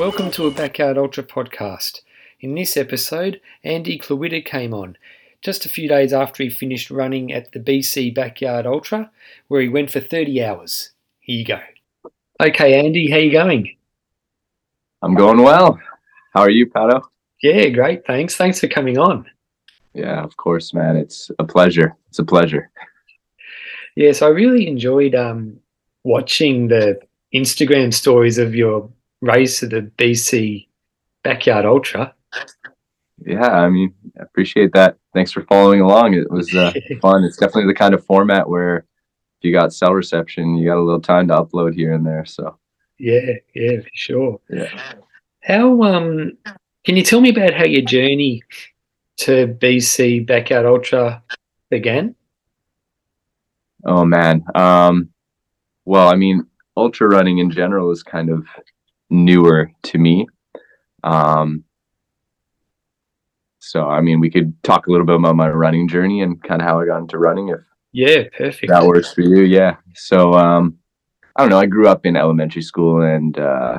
Welcome to a Backyard Ultra podcast. In this episode, Andy Klawitter came on just a few days after he finished running at the BC Backyard Ultra, where he went for 30 hours. Here you go. Okay, Andy, how you going? I'm going well. How are you, Pato? Yeah, great. Thanks. Thanks for coming on. Yeah, of course, man. It's a pleasure. It's a pleasure. Yes, I really enjoyed um, watching the Instagram stories of your race at the BC Backyard Ultra. Yeah, I mean, I appreciate that. Thanks for following along. It was uh, fun. It's definitely the kind of format where if you got cell reception, you got a little time to upload here and there. So Yeah, yeah, for sure. yeah, How um can you tell me about how your journey to BC Backyard Ultra began? Oh man. Um, well, I mean, ultra running in general is kind of newer to me. Um, so I mean, we could talk a little bit about my running journey and kind of how I got into running, if Yeah, perfect. that works for you. Yeah. So um, I don't know. I grew up in elementary school and uh,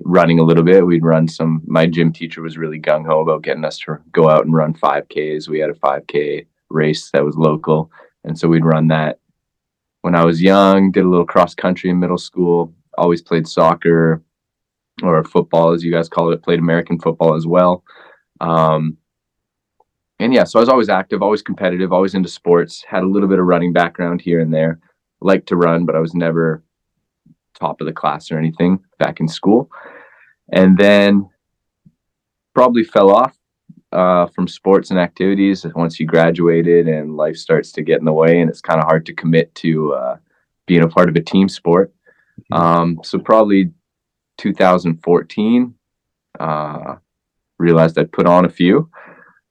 running a little bit. We'd run some. My gym teacher was really gung ho about getting us to go out and run 5Ks. We had a 5K race that was local, and so we'd run that. When I was young, did a little cross country in middle school. Always played soccer or football, as you guys call it. Played American football as well. Um, and yeah, so I was always active, always competitive, always into sports. Had a little bit of running background here and there. Liked to run, but I was never top of the class or anything back in school. And then probably fell off uh, from sports and activities once you graduated and life starts to get in the way, and it's kind of hard to commit to uh, being a part of a team sport. Um, so probably 2014, uh, realized I'd put on a few.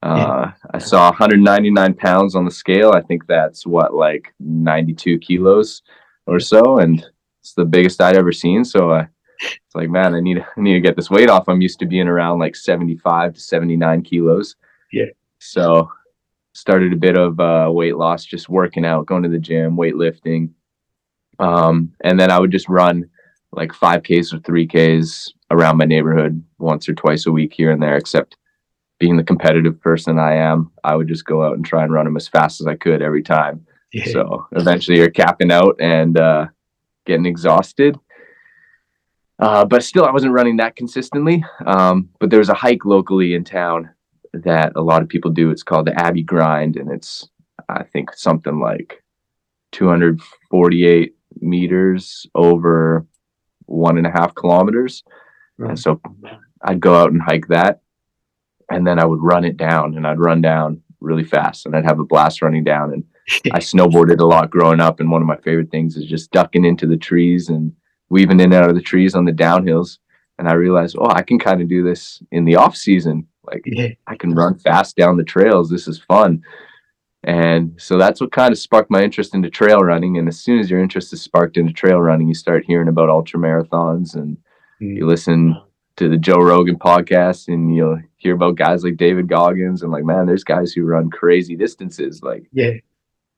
Uh, I saw 199 pounds on the scale. I think that's what like 92 kilos or so, and it's the biggest I'd ever seen. So I, it's like, man, I need I need to get this weight off. I'm used to being around like 75 to 79 kilos. Yeah. So started a bit of uh, weight loss, just working out, going to the gym, weightlifting, um, and then I would just run like 5Ks or 3Ks around my neighborhood once or twice a week here and there. Except being the competitive person I am, I would just go out and try and run them as fast as I could every time. Yeah. So eventually you're capping out and uh, getting exhausted. Uh, but still, I wasn't running that consistently. Um, but there's a hike locally in town that a lot of people do. It's called the Abbey Grind, and it's, I think, something like 248 meters over one and a half kilometers. And so I'd go out and hike that, and then I would run it down, and I'd run down really fast, and I'd have a blast running down. And I snowboarded a lot growing up, and one of my favorite things is just ducking into the trees and weaving in and out of the trees on the downhills. And I realized, oh, I can kind of do this in the off season. Like yeah, I can run fast down the trails. This is fun. And so that's what kind of sparked my interest into trail running. And as soon as your interest is sparked into trail running, you start hearing about ultra marathons and Mm. you listen to the Joe Rogan podcast and you'll hear about guys like David Goggins and like, man, there's guys who run crazy distances. Like, yeah,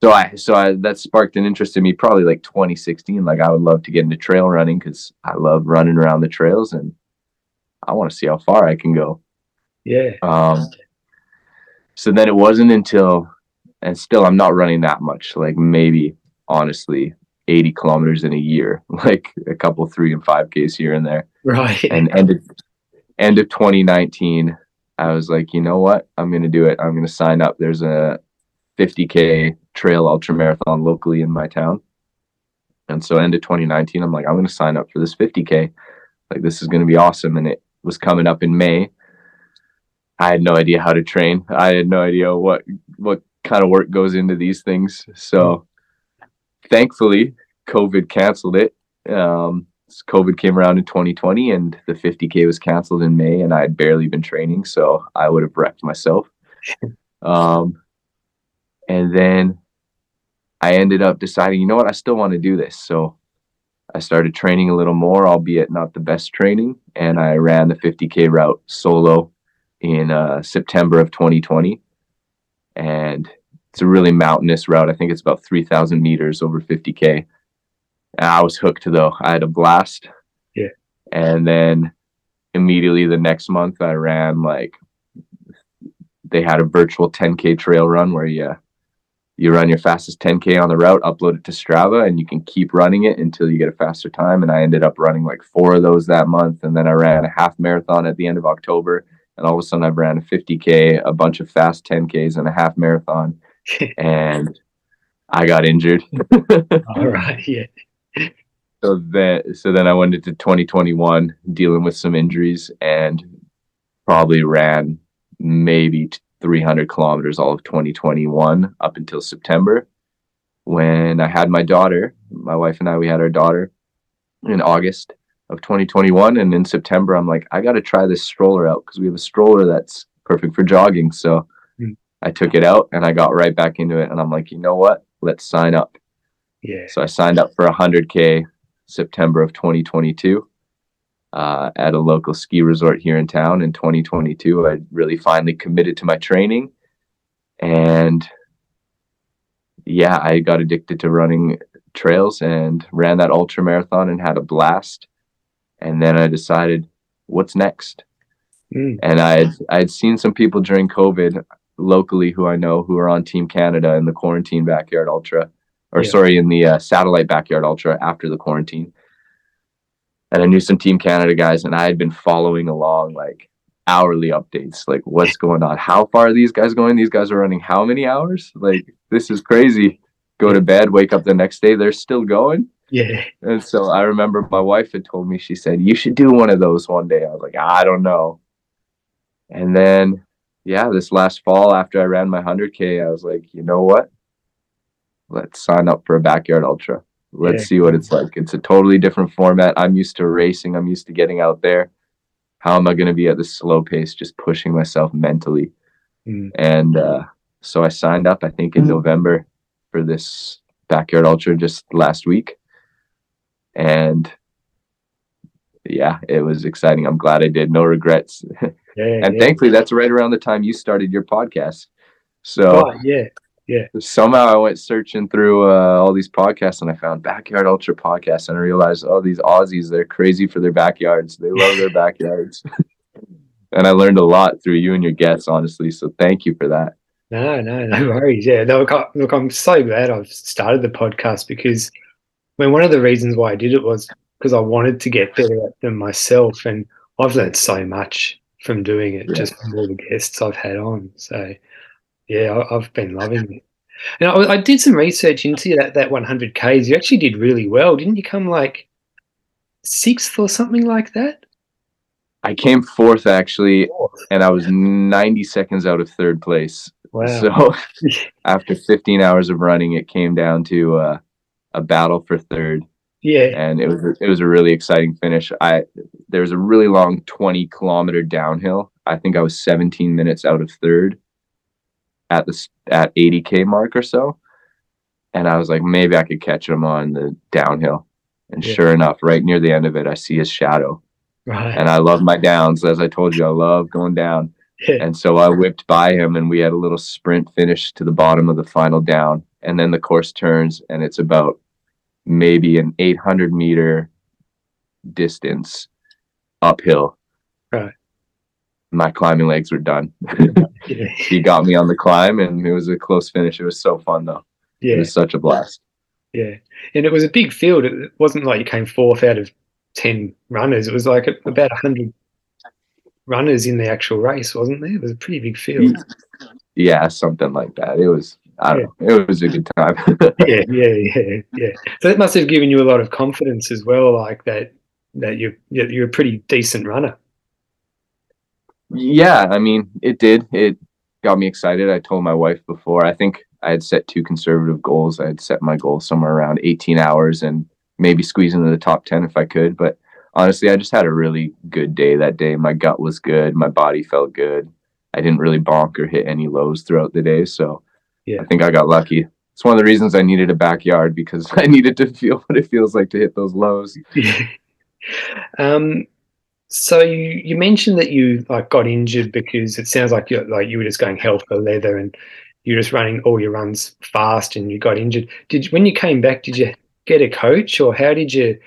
so I, so I, that sparked an interest in me probably like 2016. Like I would love to get into trail running because I love running around the trails and I want to see how far I can go. yeah, Um, so then it wasn't until, and still I'm not running that much, like maybe honestly 80 kilometers in a year, like a couple three and five Ks here and there. right. And end of, end of 2019, I was like, you know what? I'm going to do it. I'm going to sign up. There's a 50K trail ultra marathon locally in my town. And so end of 2019, I'm like, I'm going to sign up for this 50K. Like, this is going to be awesome. And it was coming up in May. I had no idea how to train. I had no idea what what kind of work goes into these things. So thankfully, COVID canceled it. Um, COVID came around in 2020 and the 50K was canceled in May, and I had barely been training. So I would have wrecked myself. Um, and then I ended up deciding, you know what, I still want to do this. So I started training a little more, albeit not the best training. And I ran the 50K route solo in uh, September of 2020. And it's a really mountainous route. I think it's about 3,000 meters over 50K. And I was hooked though. I had a blast. Yeah. And then immediately the next month I ran like they had a virtual 10k trail run where you you run your fastest 10k on the route, upload it to Strava, and you can keep running it until you get a faster time. And I ended up running like four of those that month, and then I ran a half marathon at the end of October, and all of a sudden I ran a 50k, a bunch of fast 10ks, and a half marathon, and I got injured. all right, yeah. So then, so then I went into 2021 dealing with some injuries and probably ran maybe 300 kilometers all of 2021 up until September when I had my daughter. My wife and I, we had our daughter in August of 2021. And in September, I'm like, I got to try this stroller out because we have a stroller that's perfect for jogging. So mm. I took it out and I got right back into it. And I'm like, you know what? Let's sign up. Yeah. So I signed up for 100K September of 2022 uh, at a local ski resort here in town in 2022. I really finally committed to my training. And yeah, I got addicted to running trails and ran that ultra marathon and had a blast. And then I decided, what's next? Mm. And I had I had seen some people during COVID locally who I know who are on Team Canada in the quarantine backyard ultra, or yeah. sorry, in the uh, satellite backyard ultra after the quarantine. And I knew some Team Canada guys, and I had been following along like hourly updates, like what's going on, how far are these guys going? These guys are running how many hours? Like this is crazy. Go to bed, wake up the next day, they're still going. Yeah. And so I remember my wife had told me, she said, You should do one of those one day. I was like, I don't know. And then, yeah, this last fall after I ran my 100K, I was like, You know what? Let's sign up for a backyard ultra. Let's yeah. see what it's like. It's a totally different format. I'm used to racing. I'm used to getting out there. How am I going to be at this slow pace, just pushing myself mentally? Mm. And uh, so I signed up, I think, in mm. November for this backyard ultra just last week. And yeah, it was exciting. I'm glad I did. No regrets. Yeah, and yeah. thankfully, that's right around the time you started your podcast. So, oh, yeah, yeah. Somehow I went searching through uh, all these podcasts and I found Backyard Ultra podcast and I realized, oh, these Aussies, they're crazy for their backyards. They love their backyards. and I learned a lot through you and your guests, honestly. So thank you for that. No, no, no worries. Yeah, no, look, look, I'm so glad I've started the podcast because mean, one of the reasons why I did it was because I wanted to get better at them myself. And I've learned so much from doing it, yeah. just from all the guests I've had on. So yeah, I've been loving it. And I, I did some research into that that 100Ks. You actually did really well, didn't you? Come like sixth or something like that. I came fourth actually, fourth. and I was 90 seconds out of third place. Wow. So after 15 hours of running, it came down to uh, a battle for third. Yeah, and it was it was a really exciting finish. I there was a really long 20 kilometer downhill. I think I was 17 minutes out of third, at the at 80k mark or so, and I was like, maybe I could catch him on the downhill. And yeah. sure enough, right near the end of it, I see his shadow. Right. And I love my downs, as I told you, I love going down. Yeah. And so I whipped by him, and we had a little sprint finish to the bottom of the final down. And then the course turns, and it's about maybe an 800 meter distance uphill. Right my climbing legs were done. he got me on the climb and it was a close finish. It was so fun though. Yeah. It was such a blast. Yeah. And it was a big field. It wasn't like you came fourth out of 10 runners. It was like about 100 runners in the actual race, wasn't there? It was a pretty big field. Yeah, something like that. It was, yeah. know, it was a good time. yeah, yeah, yeah, yeah. So that must have given you a lot of confidence as well, like that, that you're, you're a pretty decent runner. Yeah, I mean, it did. It got me excited. I told my wife before. I think I had set two conservative goals. I had set my goal somewhere around 18 hours and maybe squeeze into the top 10 if I could. But honestly, I just had a really good day that day. My gut was good. My body felt good. I didn't really bonk or hit any lows throughout the day. So yeah. I think I got lucky. It's one of the reasons I needed a backyard because I needed to feel what it feels like to hit those lows. um, so you, you mentioned that you like got injured because it sounds like you like you were just going hell for leather and you're just running all your runs fast and you got injured. Did when you came back, did you get a coach or how did you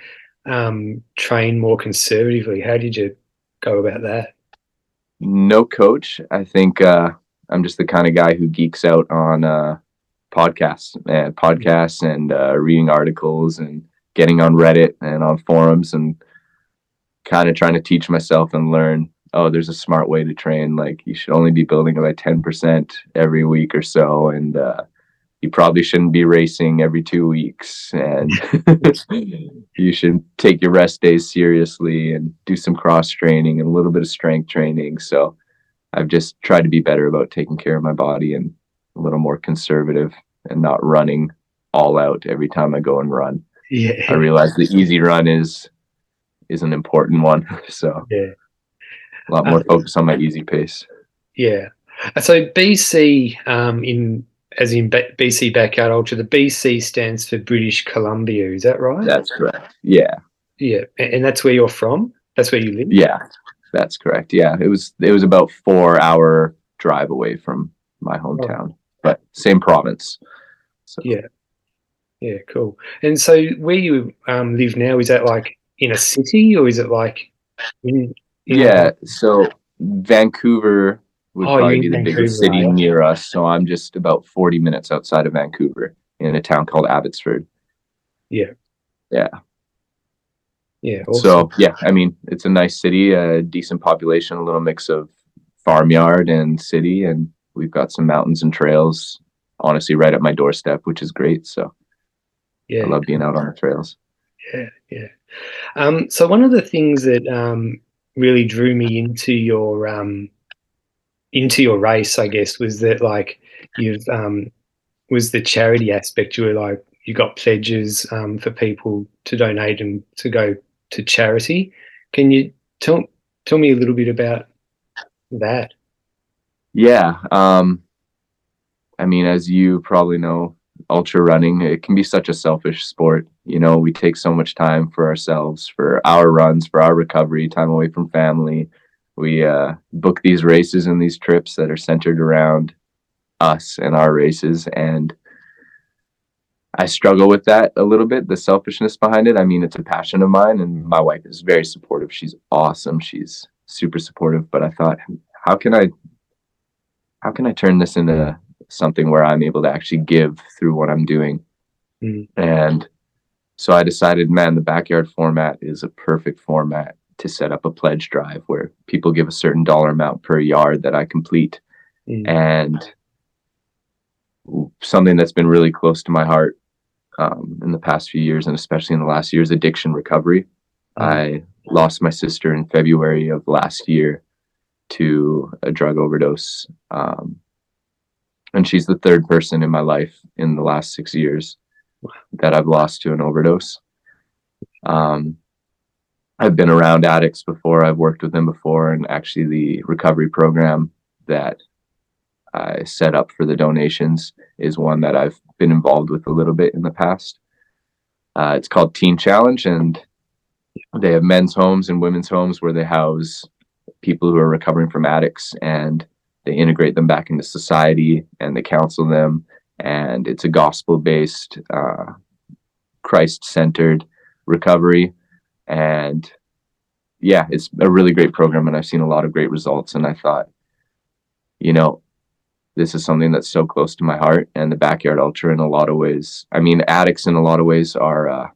um, train more conservatively? How did you go about that? No coach. I think uh, I'm just the kind of guy who geeks out on uh, podcasts and podcasts and uh, reading articles and getting on Reddit and on forums and kind of trying to teach myself and learn. Oh, there's a smart way to train. Like you should only be building about ten percent every week or so, and uh, you probably shouldn't be racing every two weeks and you should take your rest days seriously and do some cross training and a little bit of strength training so i've just tried to be better about taking care of my body and a little more conservative and not running all out every time i go and run yeah i realize the easy run is is an important one so yeah a lot more focus on my easy pace yeah so bc um, in as in BC Backyard Ultra, the BC stands for British Columbia. Is that right? That's correct. Yeah. Yeah, and that's where you're from. That's where you live. Yeah, that's correct. Yeah, it was it was about four hour drive away from my hometown, oh. but same province. So. Yeah. Yeah, cool. And so, where you um, live now is that like in a city, or is it like in? in yeah, so Vancouver would oh, probably be the biggest city near us. So I'm just about 40 minutes outside of Vancouver in a town called Abbotsford. Yeah. Yeah. Yeah. Awesome. So yeah, I mean, it's a nice city, a decent population, a little mix of farmyard and city, and we've got some mountains and trails. Honestly, right at my doorstep, which is great. So yeah, I love being out on the trails. Yeah, yeah. Um, so one of the things that um, really drew me into your um, into your race, I guess, was that like you've um, was the charity aspect. You were like you got pledges um, for people to donate and to go to charity. Can you tell tell me a little bit about that? Yeah, um, I mean, as you probably know, ultra running it can be such a selfish sport. You know, we take so much time for ourselves, for our runs, for our recovery, time away from family we uh, book these races and these trips that are centered around us and our races and i struggle with that a little bit the selfishness behind it i mean it's a passion of mine and my wife is very supportive she's awesome she's super supportive but i thought how can i how can i turn this into something where i'm able to actually give through what i'm doing mm-hmm. and so i decided man the backyard format is a perfect format to set up a pledge drive where people give a certain dollar amount per yard that I complete. Mm. And something that's been really close to my heart um, in the past few years, and especially in the last year, is addiction recovery. Mm. I lost my sister in February of last year to a drug overdose. Um, and she's the third person in my life in the last six years that I've lost to an overdose. Um, I've been around addicts before. I've worked with them before, and actually, the recovery program that Set up for the donations is one that I've been involved with a little bit in the past. Uh, it's called Teen Challenge, and they have men's homes and women's homes where they house people who are recovering from addicts and they integrate them back into society and they counsel them. And it's a gospel based, uh, Christ centered recovery and yeah, it's a really great program, and I've seen a lot of great results. And I thought, you know, this is something that's so close to my heart, and the backyard ultra in a lot of ways. I mean, addicts in a lot of ways are uh,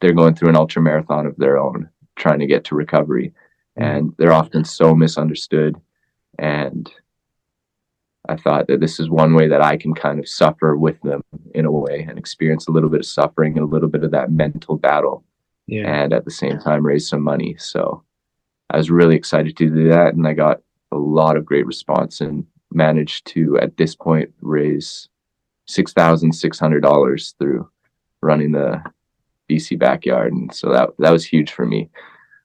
they're going through an ultra marathon of their own, trying to get to recovery, and they're often so misunderstood. And I thought that this is one way that I can kind of suffer with them in a way and experience a little bit of suffering and a little bit of that mental battle yeah. and at the same time raise some money. So I was really excited to do that, and I got a lot of great response and managed to at this point raise six thousand six hundred dollars through running the BC backyard, and so that that was huge for me.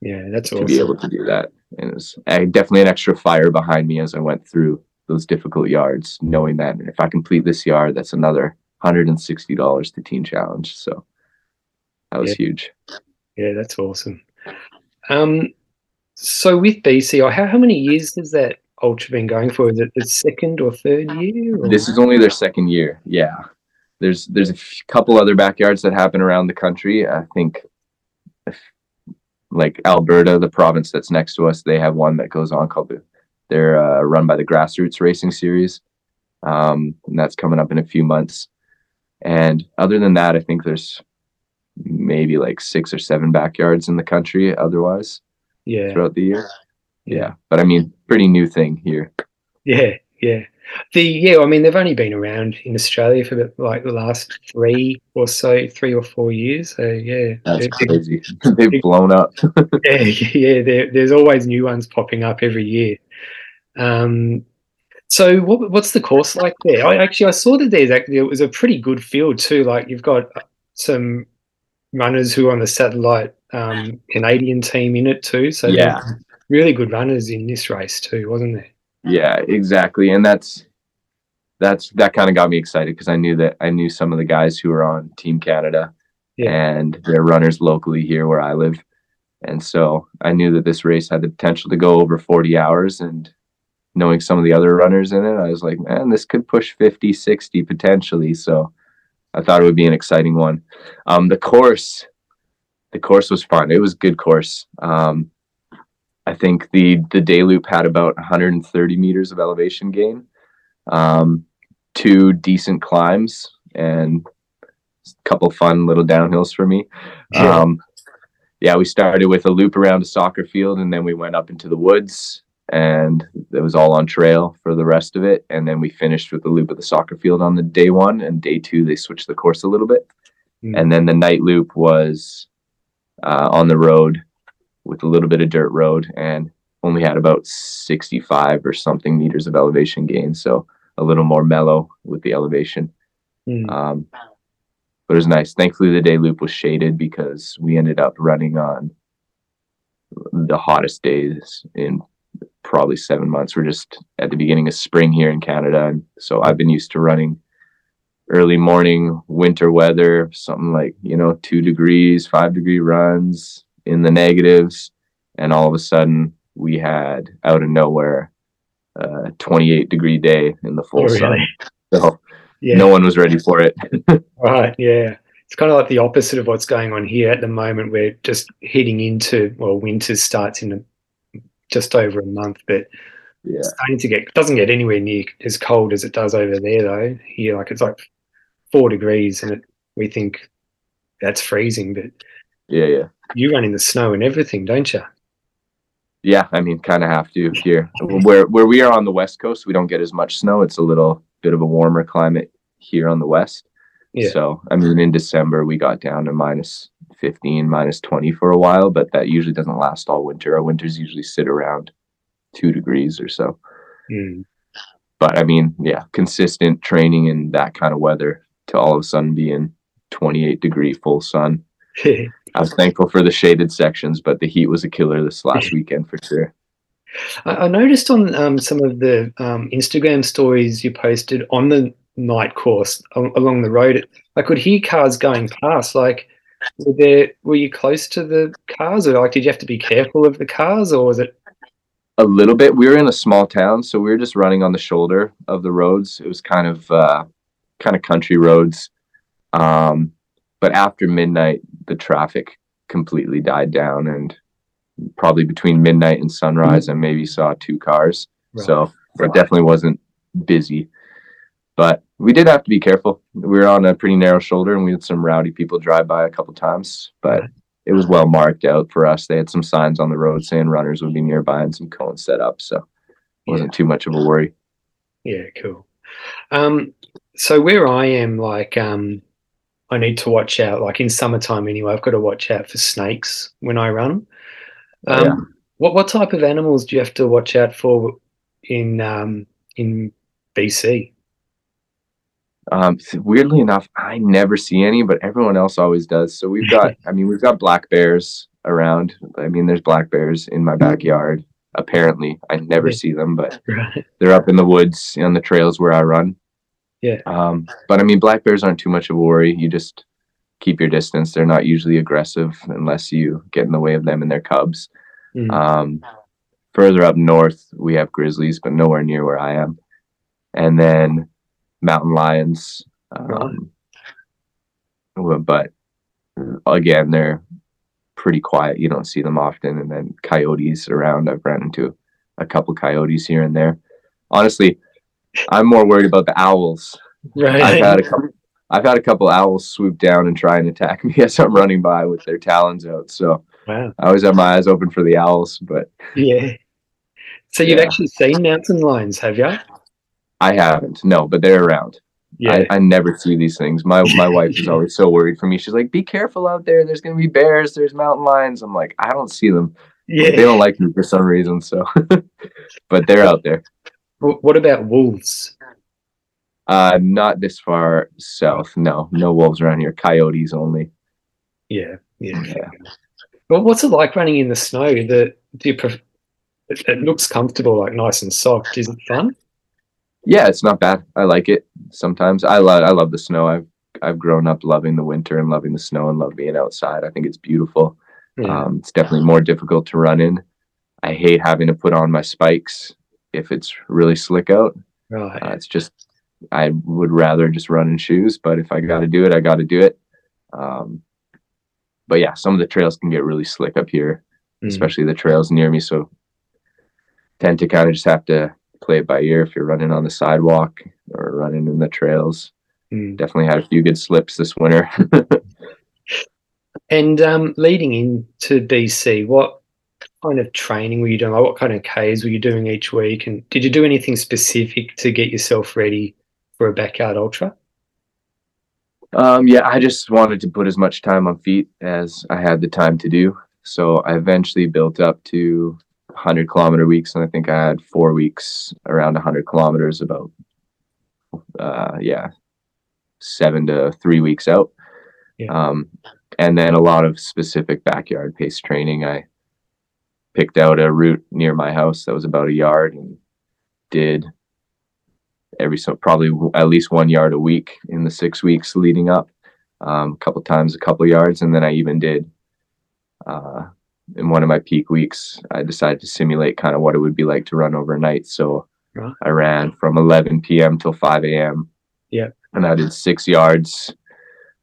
Yeah, that's to awesome. be able to do that, and it was I, definitely an extra fire behind me as I went through those difficult yards, knowing that if I complete this yard, that's another hundred and sixty dollars to Teen Challenge. So that was yeah. huge. Yeah, that's awesome. Um, so with BC, how, how many years has that Ultra been going for? Is it the second or third year? Or? This is only their second year. Yeah, there's there's a f- couple other backyards that happen around the country. I think like Alberta, the province that's next to us, they have one that goes on called the. They're uh, run by the Grassroots Racing Series, um, and that's coming up in a few months. And other than that, I think there's maybe like six or seven backyards in the country. Otherwise, Yeah. throughout the year. Yeah, but I mean, pretty new thing here. Yeah, yeah. The yeah, I mean they've only been around in Australia for the, like the last three or so, three or four years. So yeah, That's they're- crazy. They've blown up. yeah, yeah. There's always new ones popping up every year. Um, so what, what's the course like there? I actually I saw that there's actually it was a pretty good field too. Like you've got some runners who are on the satellite um, Canadian team in it too. So Yeah. Really good runners in this race too, wasn't there? Yeah, exactly. And that's that's that kind of got me excited because I knew that I knew some of the guys who were on Team Canada Yeah. and they're runners locally here where I live. And so I knew that this race had the potential to go over 40 hours and knowing some of the other runners in it, I was like, man, this could push 50, 60 potentially. So I thought it would be an exciting one. Um, the course, the course was fun. It was a good course. Um, I think the the day loop had about 130 meters of elevation gain, um, two decent climbs, and a couple fun little downhills for me. Yeah. Um, yeah, we started with a loop around a soccer field, and then we went up into the woods, and it was all on trail for the rest of it. And then we finished with the loop of the soccer field on the day one, and day two they switched the course a little bit, Mm. and then the night loop was uh, on the road with a little bit of dirt road and only had about 65 or something meters of elevation gain. So a little more mellow with the elevation. Mm. Um, but it was nice. Thankfully, the day loop was shaded because we ended up running on the hottest days in probably seven months. We're just at the beginning of spring here in Canada. And so I've been used to running early morning winter weather, something like, you know, two degrees, five degree runs in the negatives. And all of a sudden, we had out of nowhere a 28 degree day in the full Oh, sun. really? So Yeah. no one was ready for it. Right, yeah. It's kind of like the opposite of what's going on here at the moment. We're just heading into, well, winter starts in a, just over a month, but yeah. starting to get, doesn't get anywhere near as cold as it does over there, though. Here, like it's like four degrees, and it, we think that's freezing, but Yeah. Yeah. you run in the snow and everything, don't you? Yeah. I mean, kind of have to here. Where where we are on the west coast, we don't get as much snow. It's a little bit of a warmer climate here on the west. Yeah. So I mean, in December we got down to minus 15, minus 20 for a while, but that usually doesn't last all winter. Our winters usually sit around two degrees or so. Mm. But I mean, yeah, consistent training in that kind of weather to all of a sudden be in 28 degree full sun. I was thankful for the shaded sections, but the heat was a killer this last weekend for sure. I, I noticed on um, some of the um, Instagram stories you posted on the night course al- along the road, I could hear cars going past. Like, were there were you close to the cars, or like did you have to be careful of the cars, or was it? a little bit. We were in a small town, so we were just running on the shoulder of the roads. It was kind of uh, kind of country roads. Um, but after midnight, the traffic completely died down, and probably between midnight and sunrise, I maybe saw two cars. So it definitely wasn't busy. But we did have to be careful. We were on a pretty narrow shoulder, and we had some rowdy people drive by a couple times. But it was well marked out for us. They had some signs on the road saying runners would be nearby and some cones set up, so it wasn't too much of a worry. Yeah, cool. Um, so where I am, like, um, I need to watch out. Like in summertime, anyway, I've got to watch out for snakes when I run. Oh, Um, yeah. What what type of animals do you have to watch out for in um, in BC? Um, weirdly enough, I never see any, but everyone else always does. So we've got, I mean, we've got black bears around. I mean, there's black bears in my backyard. Apparently, I never see them, but they're up in the woods on the trails where I run. Yeah. Um, but I mean, black bears aren't too much of a worry. You just keep your distance. They're not usually aggressive unless you get in the way of them and their cubs. Mm. Um, further up north, we have grizzlies, but nowhere near where I am. And then mountain lions. Um, But again, they're pretty quiet. You don't see them often. And then coyotes around. I've ran into a couple coyotes here and there. Honestly, I'm more worried about the owls. Right. I've had a couple. I've had a couple owls swoop down and try and attack me as I'm running by with their talons out. So wow. I always have my eyes open for the owls, but Yeah. So you've Yeah. actually seen mountain lions, have you? I haven't. No, but they're around. Yeah. I, I never see these things. My my wife is always so worried for me. She's like, "Be careful out there. There's gonna be bears. There's mountain lions." I'm like, I don't see them. yeah. They don't like me for some reason. So, but they're out there. Wh- What about wolves? Uh, not this far south. No, no wolves around here. Coyotes only. Yeah. Yeah. Yeah. Well, what's it like running in the snow? The do you pref- it, it looks comfortable, like nice and soft. Is it fun? Yeah, it's not bad. I like it. Sometimes I love I love the snow. I've I've grown up loving the winter and loving the snow and love being outside. I think it's beautiful. Yeah. Um, it's definitely more difficult to run in. I hate having to put on my spikes if it's really slick out. right. Uh, it's just I would rather just run in shoes, but if I got to do it, I got to do it. Um, but yeah, some of the trails can get really slick up here, Mm. especially the trails near me. So tend to kind of just have to play it by ear if you're running on the sidewalk or running in the trails. Mm. Definitely had a few good slips this winter. And um, leading into BC, what kind of training were you doing? Like what kind of Ks were you doing each week? And did you do anything specific to get yourself ready for a backyard ultra? Um, yeah, I just wanted to put as much time on feet as I had the time to do. So I eventually built up to 100 kilometer weeks, and I think I had four weeks around 100 kilometers, about uh, yeah, seven to three weeks out. Yeah. Um, and then a lot of specific backyard pace training. I picked out a route near my house that was about a yard and did every so probably at least one yard a week in the six weeks leading up um, a couple times a couple yards. And then i even did uh, in one of my peak weeks i decided to simulate kind of what it would be like to run overnight. So i ran from 11 p.m till 5 a.m Yeah. and i did six yards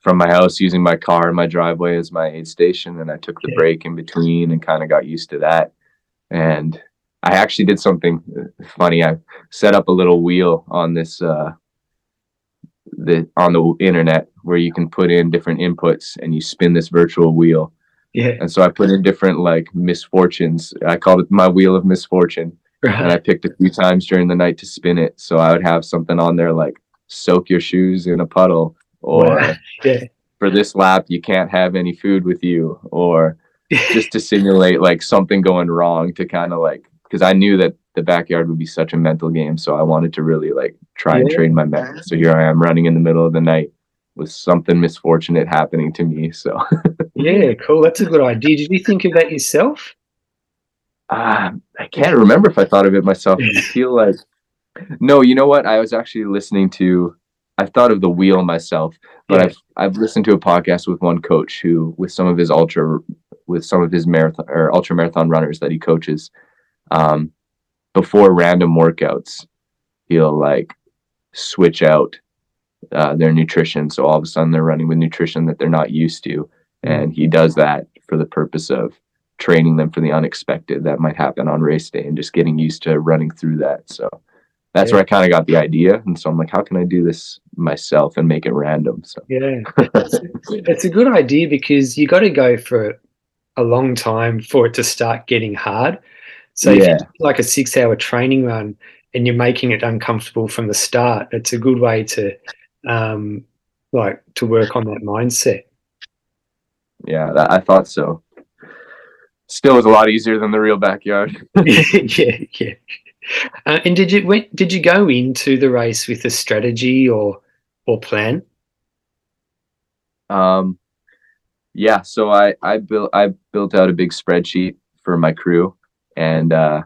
from my house using my car and my driveway as my aid station and i took the break in between and kind of got used to that. And i actually did something uh, funny. I set up a little wheel on this uh the on the internet where you can put in different inputs and you spin this virtual wheel. Yeah. and so i put in different like misfortunes. I called it my wheel of misfortune. And i picked a few times during the night to spin it so i would have something on there like soak your shoes in a puddle or Yeah. for this lap you can't have any food with you or just to simulate like something going wrong to kind of like because I knew that the backyard would be such a mental game, so I wanted to really like try and train my mental. So here I am running in the middle of the night with something misfortunate happening to me. So yeah. Cool. That's a good idea. Did you think of that yourself? uh, I can't remember if I thought of it myself. I feel like no, you know what? I was actually listening to. I thought of the wheel myself, but Yeah. I've I've listened to a podcast with one coach who, with some of his ultra, with some of his marathon or ultra marathon runners that he coaches, um, before random workouts, he'll like switch out uh, their nutrition. So all of a sudden they're running with nutrition that they're not used to, and he does that for the purpose of training them for the unexpected that might happen on race day and just getting used to running through that. So that's where I kind of got the idea. And so I'm like, how can I do this myself and make it random? So Yeah. It's, it's a good idea because you got to go for a long time for it to start getting hard. So if you Yeah. do like a six hour training run and you're making it uncomfortable from the start, it's a good way to um like to work on that mindset. yeah, that, I thought so. Still was a lot easier than the real backyard. yeah, yeah. Uh, and did you went, did you go into the race with a strategy or or plan? Um, yeah, so I I built I built out a big spreadsheet for my crew, and uh,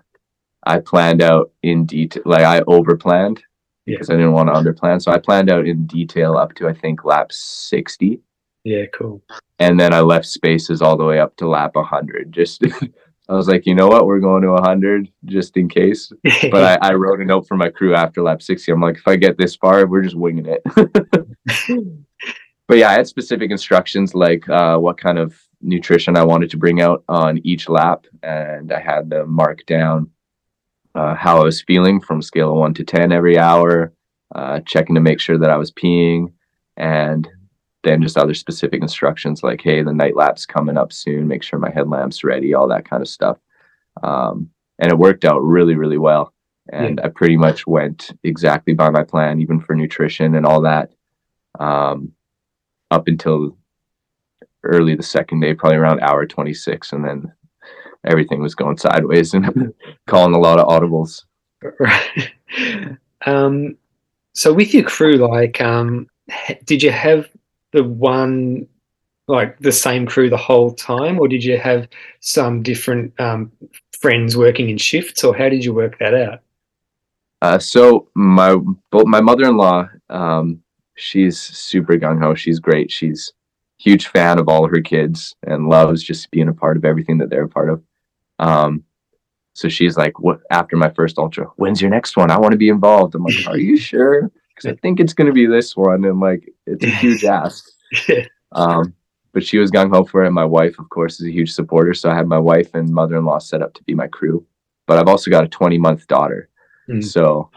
I planned out in detail. Like I over planned Yeah. because I didn't want to under plan. So I planned out in detail up to I think lap sixty, Yeah, cool. and then I left spaces all the way up to lap hundred. Just I was like, you know what, we're going to hundred just in case. But I, I wrote a note for my crew after lap sixty. I'm like, if I get this far, we're just winging it. but yeah, I had specific instructions like uh, what kind of nutrition I wanted to bring out on each lap, and I had them mark down uh, how I was feeling from scale of one to ten every hour, uh, checking to make sure that I was peeing, and then just other specific instructions like, hey, the night lap's coming up soon. Make sure my headlamp's ready, all that kind of stuff. Um, and it worked out really, really well. And yeah. I pretty much went exactly by my plan, even for nutrition and all that, um, up until early the second day, probably around hour 26. And then everything was going sideways and calling a lot of audibles. Right. Um, so with your crew, like, um, did you have the one like the same crew the whole time, or did you have some different um, friends working in shifts, or how did you work that out? Uh, so my both my mother-in-law, um, she's super gung ho. She's great. She's huge fan of all her kids and loves just being a part of everything that they're a part of. Um, so she's like, "What after my first ultra? When's your next one? I want to be involved." I'm like, "Are you sure?" Because I think it's going to be this one, and like it's a huge ask. Um, but she was gung ho for it. And my wife, of course, is a huge supporter. So I had my wife and mother in law set up to be my crew. But I've also got a 20 month daughter. Mm. So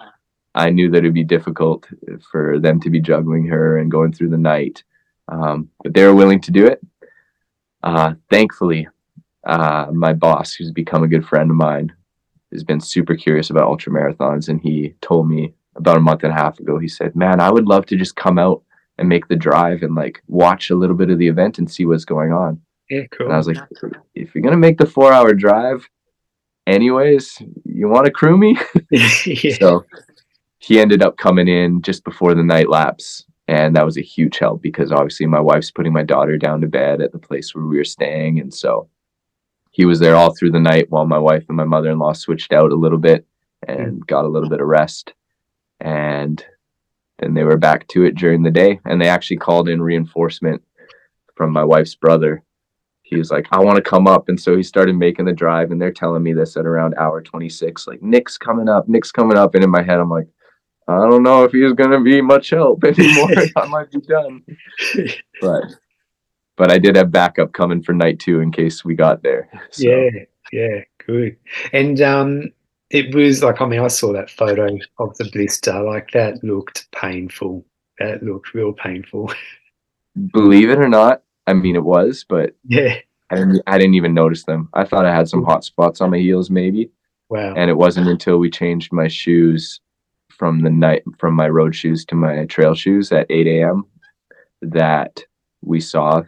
I knew that it'd be difficult for them to be juggling her and going through the night. Um, but they were willing to do it. Uh, thankfully, uh, my boss, who's become a good friend of mine, has been super curious about ultra marathons, and he told me about a month and a half ago. He said, "Man, I would love to just come out and make the drive and like watch a little bit of the event and see what's going on." Yeah, cool. And I was like, "If you're gonna make the four-hour drive, anyways, you want to crew me?" yeah. So he ended up coming in just before the night lapse and that was a huge help because obviously my wife's putting my daughter down to bed at the place where we were staying and so he was there all through the night while my wife and my mother-in-law switched out a little bit and mm. got a little bit of rest and then they were back to it during the day and they actually called in reinforcement from my wife's brother he was like i want to come up and so he started making the drive and they're telling me this at around hour 26 like nick's coming up nick's coming up and in my head i'm like i don't know if he's going to be much help anymore i might be done but but I did have backup coming for night two in case we got there. So. Yeah, yeah, good. And um, it was like I mean I saw that photo of the blister. Like that looked painful. That looked real painful. Believe it or not, I mean it was, but yeah, I didn't. I didn't even notice them. I thought I had some hot spots on my heels, maybe. Wow. And it wasn't until we changed my shoes from the night from my road shoes to my trail shoes at 8 a.m. that we saw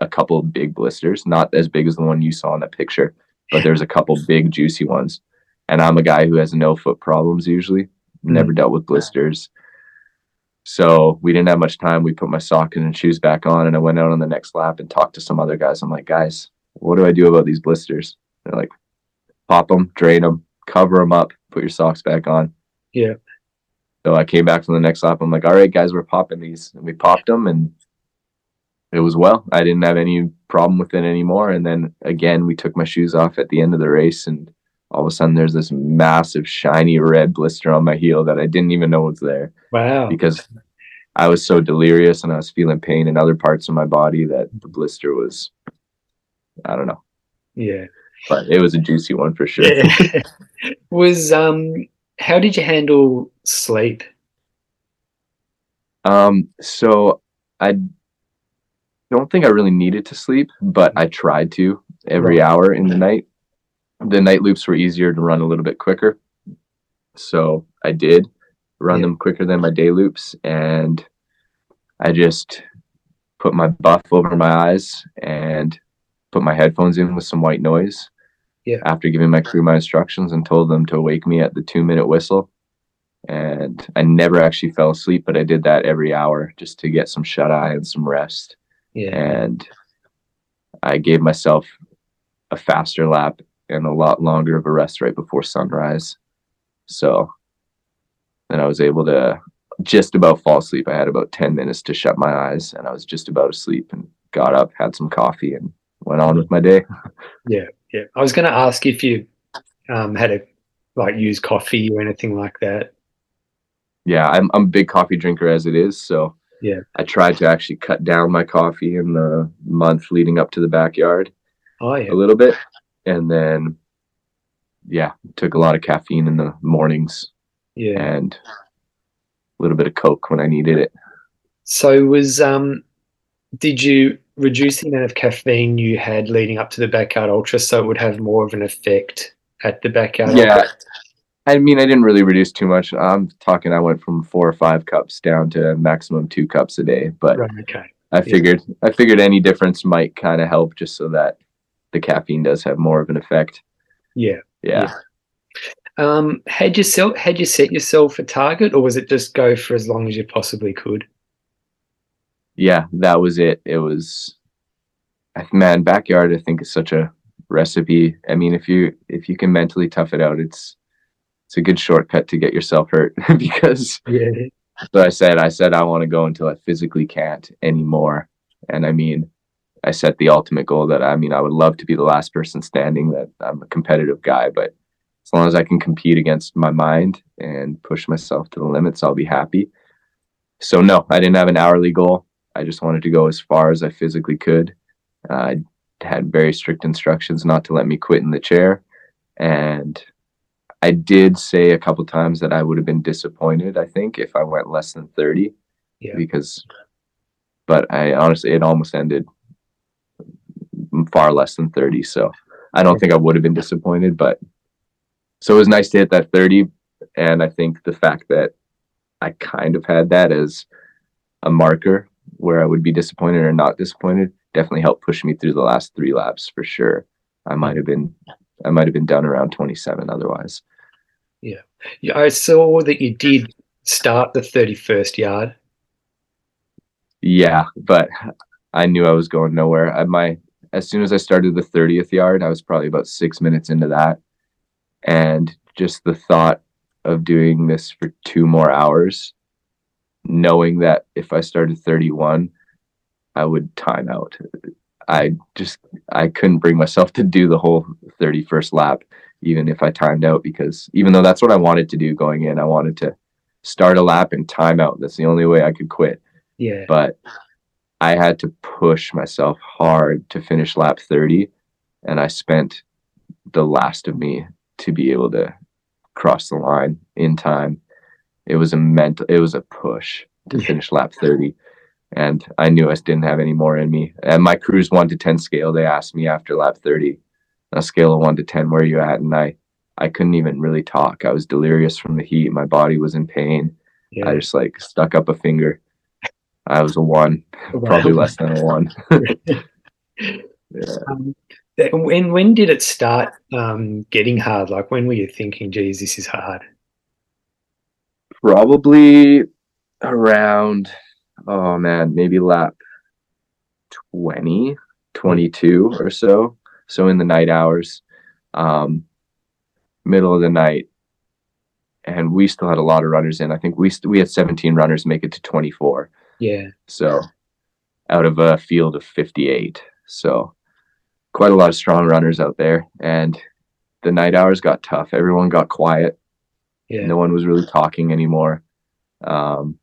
a couple of big blisters, not as big as the one you saw in that picture, but there's a couple big juicy ones. And I'm a guy who has no foot problems usually, never mm. dealt with blisters. So we didn't have much time. We put my sock and shoes back on, and I went out on the next lap and talked to some other guys. I'm like, guys, what do I do about these blisters? They're like, pop them, drain them, cover them up, put your socks back on. Yeah. So I came back from the next lap. I'm like, all right, guys, we're popping these. And we popped them, and it was well. I didn't have any problem with it anymore. And then again, we took my shoes off at the end of the race, and all of a sudden, there's this massive shiny red blister on my heel that I didn't even know was there. Wow! Because I was so delirious and I was feeling pain in other parts of my body that the blister was, I don't know. Yeah. But it was a juicy one for sure. was um, how did you handle sleep? Um, so I don't think I really needed to sleep, but I tried to every hour in the night. The night loops were easier to run a little bit quicker. So I did run yeah. them quicker than my day loops. And I just put my buff over my eyes and put my headphones in with some white noise. Yeah. After giving my crew my instructions and told them to wake me at the two minute whistle. And I never actually fell asleep, but I did that every hour just to get some shut eye and some rest. Yeah. And I gave myself a faster lap and a lot longer of a rest right before sunrise. So then I was able to just about fall asleep. I had about 10 minutes to shut my eyes and I was just about asleep and got up, had some coffee, and went on with my day. Yeah. Yeah. I was going to ask if you um, had a like use coffee or anything like that. Yeah. I'm, I'm a big coffee drinker as it is. So Yeah. I tried to actually cut down my coffee in the month leading up to the backyard Oh yeah. a little bit. And then, yeah, took a lot of caffeine in the mornings Yeah. and a little bit of Coke when I needed it. So was um, did you reduce the amount of caffeine you had leading up to the backyard ultra so it would have more of an effect at the backyard? Yeah. ultra? I mean, I didn't really reduce too much. I'm talking, I went from four or five cups down to maximum two cups a day. But Right. Okay. I figured, I figured any difference might kind of help, just so that the caffeine does have more of an effect. Yeah. Yeah. Um, had you set had you set yourself a target, or was it just go for as long as you possibly could? yeah, that was it. It was, man, backyard. I think is such a recipe. I mean, if you if you can mentally tough it out, it's it's a good shortcut to get yourself hurt because Yeah. so I said I said I want to go until I physically can't anymore, and I mean, I set the ultimate goal that I mean I would love to be the last person standing. That I'm a competitive guy, but as long as I can compete against my mind and push myself to the limits, I'll be happy. So no, I didn't have an hourly goal. I just wanted to go as far as I physically could. Uh, I had very strict instructions not to let me quit in the chair, and I did say a couple times that I would have been disappointed. I think if I went less than thirty, Yeah. because, but I honestly it almost ended far less than thirty. So I don't think I would have been disappointed, but so it was nice to hit that thirty, and I think the fact that I kind of had that as a marker where I would be disappointed or not disappointed definitely helped push me through the last three laps for sure. I might have been I might have been done around 27 otherwise. Yeah, I saw that you did start the thirty-first yard. Yeah, but I knew I was going nowhere. I my as soon as I started the 30th yard, I was probably about 6 minutes into that. And just the thought of doing this for two more hours, knowing that if I started 31, I would time out. I just I couldn't bring myself to do the whole 31st lap even if I timed out because even though that's what I wanted to do going in, I wanted to start a lap and time out. That's the only way I could quit. Yeah. But I had to push myself hard to finish lap 30 and I spent the last of me to be able to cross the line in time. It was a mental it was a push to Yeah. finish lap 30 and I knew I didn't have any more in me. And my cruise 1 to 10 scale, they asked me after lap 30, a scale of 1 to 10 where are you at and I I couldn't even really talk. I was delirious from the heat. My body was in pain. yeah. I just like stuck up a finger. I was a 1, Wow. probably less than a 1. Yeah. Um, when when did it start um, getting hard? Like when were you thinking, "Geez, this is hard"? Probably around oh man, maybe lap 20, 22 or so. So in the night hours, um, middle of the night, and we still had a lot of runners in. I think we st- we had 17 runners make it to 24. Yeah. So out of a field of 58. So quite a lot of strong runners out there. And the night hours got tough. Everyone got quiet. Yeah. No one was really talking anymore. Um,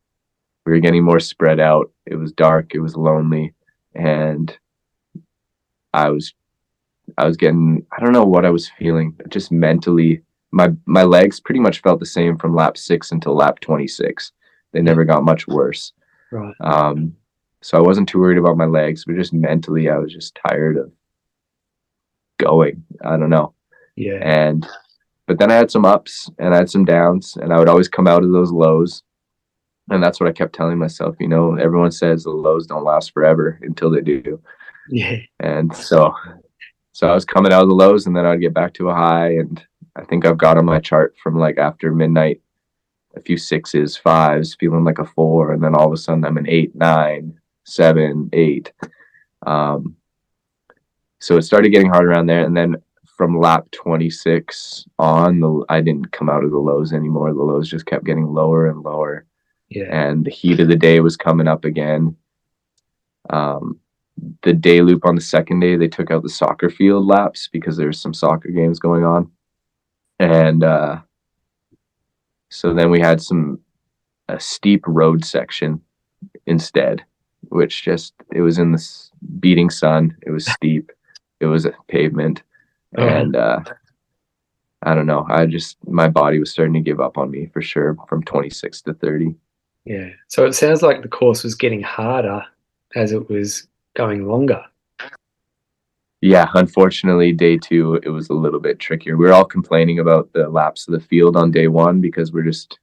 we were getting more spread out. It was dark. It was lonely, and I was, I was getting. I don't know what I was feeling. Just mentally, my my legs pretty much felt the same from lap six until lap twenty six. They never got much worse. Right. Um, so I wasn't too worried about my legs, but just mentally, I was just tired of going. I don't know. Yeah. And but then I had some ups and I had some downs, and I would always come out of those lows. And that's what I kept telling myself. You know, everyone says the lows don't last forever until they do. Yeah. And so, so I was coming out of the lows, and then I'd get back to a high. And I think I've got on my chart from like after midnight, a few sixes, fives, feeling like a four, and then all of a sudden I'm an eight, nine, seven, eight. Um, so it started getting hard around there, and then from lap 26 on, the I didn't come out of the lows anymore. The lows just kept getting lower and lower Yeah. and the heat of the day was coming up again. Um, the day loop on the second day, they took out the soccer field laps because there was some soccer games going on, and uh, so then we had some a steep road section instead, which just it was in the beating sun. It was steep. It was a pavement, Oh. and uh, I don't know. I just my body was starting to give up on me for sure from 26 to 30. Yeah. So it sounds like the course was getting harder as it was going longer. Yeah, unfortunately, day two it was a little bit trickier. We were all complaining about the laps of the field on day one because we're just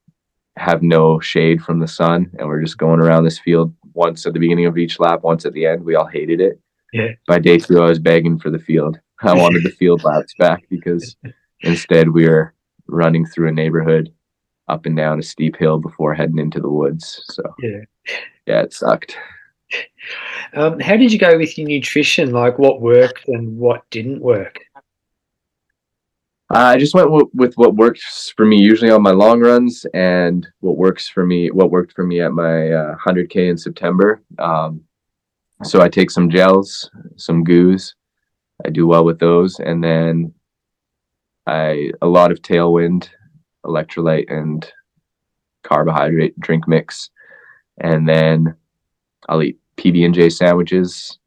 have no shade from the sun, and we're just going around this field once at the beginning of each lap, once at the end. We all hated it. Yeah. By day two, I was begging for the field. I wanted the field laps back because instead we were running through a neighborhood up and down a steep hill before heading into the woods. So Yeah. yeah, it sucked. Um, how did you go with your nutrition? Like what worked and what didn't work? I just went w- with what works for me usually on my long runs and what works for me, what worked for me at my uh, 100K in September. Um, so I take some gels, some goos. I do well with those. And then I, a lot of tailwind, electrolyte, and carbohydrate drink mix. And then I'll eat PB&J sandwiches,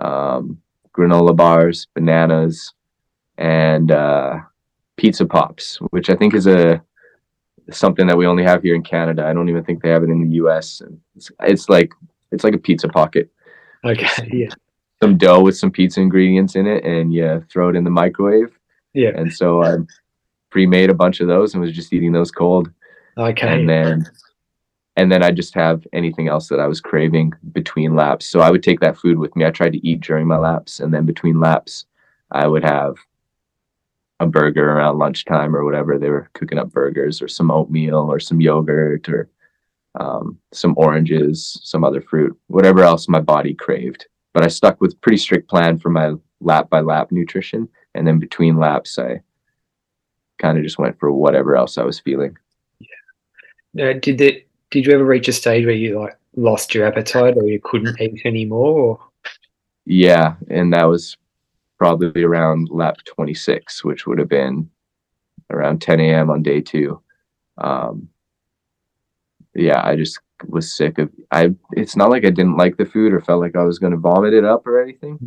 um, granola bars, bananas, and uh, pizza pops, which I think is a something that we only have here in Canada. I don't even think they have it in the U.S. And it's, it's like it's like a pizza pocket, Okay. Yeah. some dough with some pizza ingredients in it, and you throw it in the microwave. Yeah. And so I pre-made a bunch of those and was just eating those cold, Okay. and then and then I just have anything else that I was craving between laps. So I would take that food with me. I tried to eat during my laps, and then between laps, I would have a burger around lunchtime or whatever. They were cooking up burgers or some oatmeal or some yogurt or um, some oranges, some other fruit, whatever else my body craved. But I stuck with pretty strict plan for my lap by lap nutrition, and then between laps, I kind of just went for whatever else I was feeling. Uh, did that? Did you ever reach a stage where you like lost your appetite or you couldn't eat anymore? Or? Yeah, and that was probably around lap 26, which would have been around 10 a.m. on day two. Um, yeah, I just was sick of. I. It's not like I didn't like the food or felt like I was going to vomit it up or anything.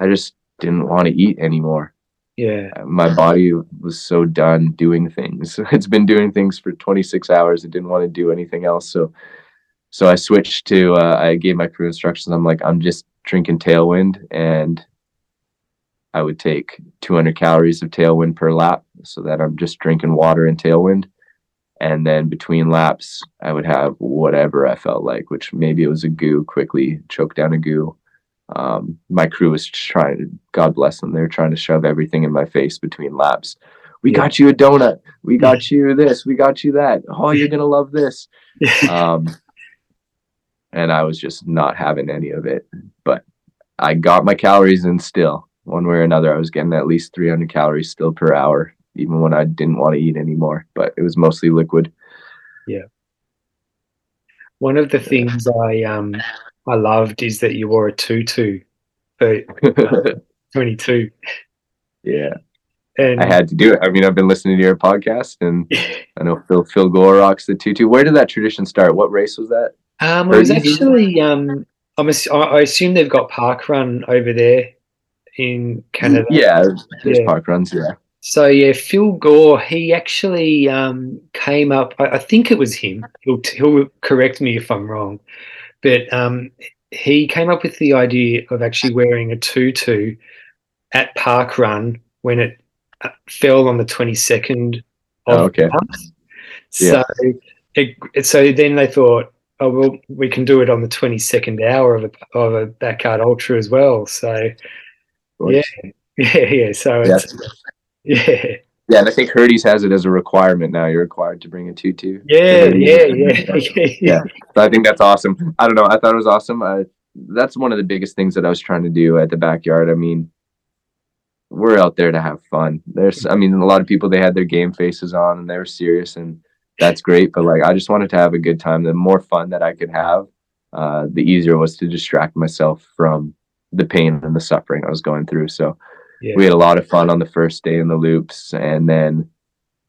I just didn't want to eat anymore. Yeah. My body was so done doing things. It's been doing things for 26 hours. It didn't want to do anything else. So, so I switched to. Uh, I gave my crew instructions. I'm like, I'm just drinking Tailwind, and I would take 200 calories of Tailwind per lap, so that I'm just drinking water and Tailwind. And then between laps, I would have whatever I felt like, which maybe it was a goo, quickly choke down a goo. Um, my crew was trying to, God bless them, they were trying to shove everything in my face between laps. We Yeah. got you a donut. We got you this. We got you that. Oh, you're going to love this. Um, and I was just not having any of it. But I got my calories in still, one way or another. I was getting at least 300 calories still per hour, even when I didn't want to eat anymore. But it was mostly liquid. Yeah. One of the things I um I loved is that you wore a tutu for 22, yeah, and I had to do it. I mean, I've been listening to your podcast, and I know Phil Phil Gore rocks the tutu. Where did that tradition start? What race was that? Um, it was Or is it- actually um, I'm ass- I I assume they've got park run over there in Canada. Yeah, there's Yeah. park runs. Yeah, So yeah, Phil Gore, he actually um, came up. I, I think it was him. He'll he'll correct me if I'm wrong, but um, he came up with the idea of actually wearing a tutu at park run when it uh, fell on the 22nd of Oh, okay. the month. So it, so then they thought, oh well, we can do it on the 22nd hour of a of a backyard ultra as well. So yeah, yeah, yeah. So Yeah. it's yeah. Yeah, and I think Herdes has it as a requirement now. You're required to bring a tutu. Yeah, yeah, yeah, yeah, Yeah. So I think that's awesome. I don't know. I thought it was awesome. I, that's one of the biggest things that I was trying to do at the backyard. I mean, we're out there to have fun. There's, I mean, a lot of people they had their game faces on and they were serious, and that's great. But like, I just wanted to have a good time. The more fun that I could have, uh, the easier it was to distract myself from the pain and the suffering I was going through. So Yeah. we had a lot of fun on the first day in the loops, and then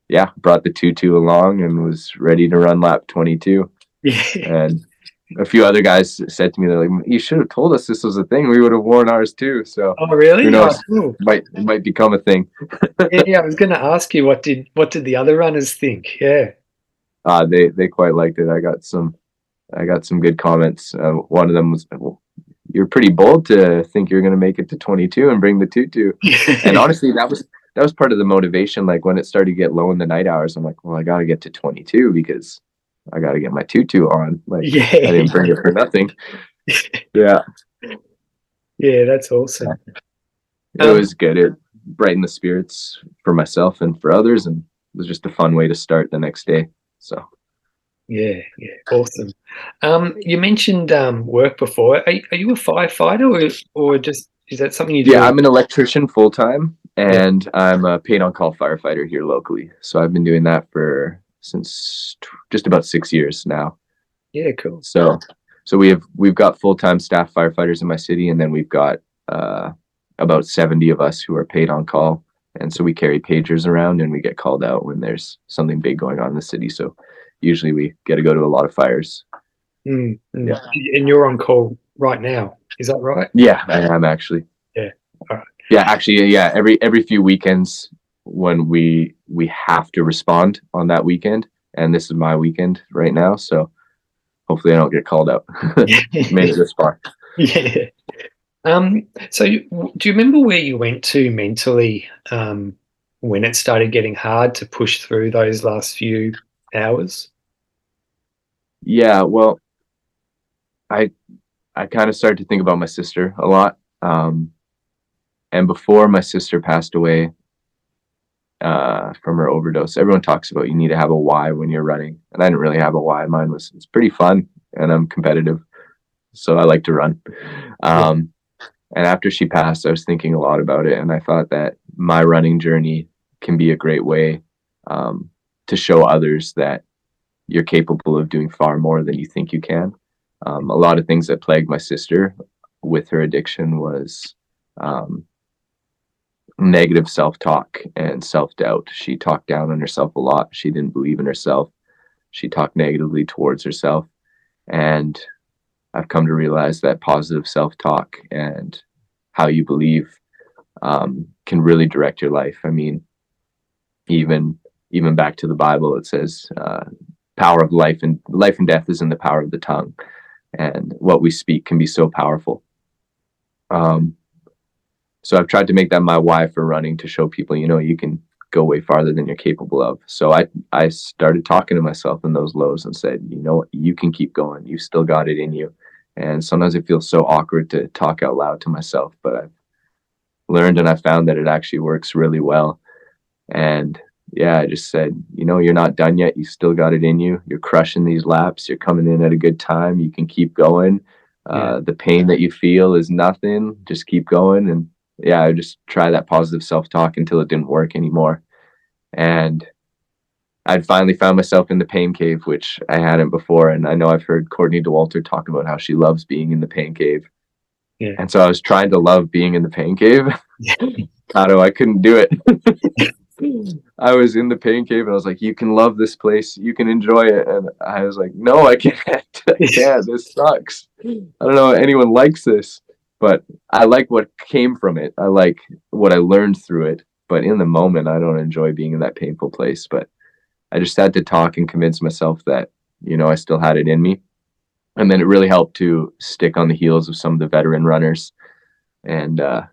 yeah, brought the tutu along and was ready to run lap 22 and a few other guys said to me, they're like, "You should have told us this was a thing. We would have worn ours too." So Oh, really? Who knows? Oh, cool. might it might become a thing. yeah, yeah, I was going to ask you what did what did the other runners think? Yeah. Uh, they they quite liked it. I got some I got some good comments. Uh, one of them was, "You're pretty bold to think you're going to make it to 22 and bring the tutu." And honestly, that was that was part of the motivation. Like when it started to get low in the night hours, I'm like, "Well, I got to get to 22 because I got to get my tutu on." Like yeah, I didn't bring it for nothing. Yeah, yeah, that's awesome. it Um, was good. It brightened the spirits for myself and for others, and it was just a fun way to start the next day. So Yeah, yeah, awesome. Um, you mentioned um, work before. Are, are you a firefighter, or or just is that something you do? yeah, I'm an electrician full time, and I'm a paid on call firefighter here locally. So I've been doing that for since t- just about six years now. yeah, cool. So so we have we've got full time staff firefighters in my city, and then we've got uh, about 70 of us who are paid on call. And so we carry pagers around and we get called out when there's something big going on in the city. So usually we get to go to a lot of fires. Mm, mm. Yeah. And you're on call right now. Is that right? Yeah, I am actually. Yeah. Alright. Yeah, actually, yeah. Every every few weekends when we we have to respond on that weekend, and this is my weekend right now, so hopefully I don't get called out. Made it this far. yeah. Um, so, you- do you remember where you went to mentally um, when it started getting hard to push through those last few hours? Yeah, well, I I kind of started to think about my sister a lot. Um, and before my sister passed away uh, from her overdose, everyone talks about you need to have a why when you're running, and I didn't really have a why. Mine was it's pretty fun, and I'm competitive, so I like to run. Um, and after she passed, I was thinking a lot about it, and I thought that my running journey can be a great way um, to show others that you're capable of doing far more than you think you can. Um, a lot of things that plagued my sister with her addiction was um, negative self-talk and self-doubt. She talked down on herself a lot. She didn't believe in herself. She talked negatively towards herself, and I've come to realize that positive self-talk and how you believe um, can really direct your life. I mean, even even back to the Bible, it says. Uh, power of life and life and death is in the power of the tongue. And what we speak can be so powerful. Um, so i've tried to make that my why for running to show people you know you can go way farther than you're capable of. So i i started talking to myself in those lows and said you know you can keep going. You still got it in you. And sometimes it feels so awkward to talk out loud to myself but i've learned and i found that it actually works really well. And yeah, I just said, you know, you're not done yet. You still got it in you. You're crushing these laps. You're coming in at a good time. You can keep going. Uh, the pain that you feel is nothing. Just keep going. And yeah, I just try that positive self talk until it didn't work anymore. And I'd finally found myself in the pain cave, which I hadn't before. And I know I've heard Courtney Dauwalter talk about how she loves being in the pain cave. Yeah. And so I was trying to love being in the pain cave. Kato, I couldn't do it. I was in the pain cave and I was like, you can love this place, you can enjoy it. And I was like, no, I can't. Can't. This sucks. I don't know anyone likes this, but I like what came from it. I like what I learned through it. But in the moment, I don't enjoy being in that painful place. But I just had to talk and convince myself that, you know, I still had it in me. And then it really helped to stick on the heels of some of the veteran runners and uh,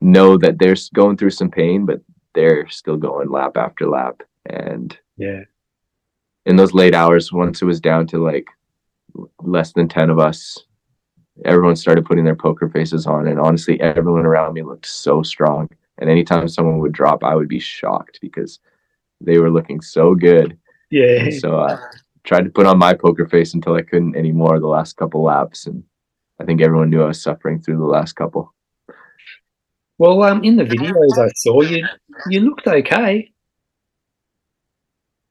know that they're going through some pain, but they're still going lap after lap. And Yeah. in those late hours, once it was down to like less than 10 of us, everyone started putting their poker faces on. And honestly, everyone around me looked so strong. And anytime someone would drop, I would be shocked because they were looking so good. Yeah. And so I tried to put on my poker face until I couldn't anymore the last couple laps. And I think everyone knew I was suffering through the last couple. Well, um, in the videos I saw you, you looked okay.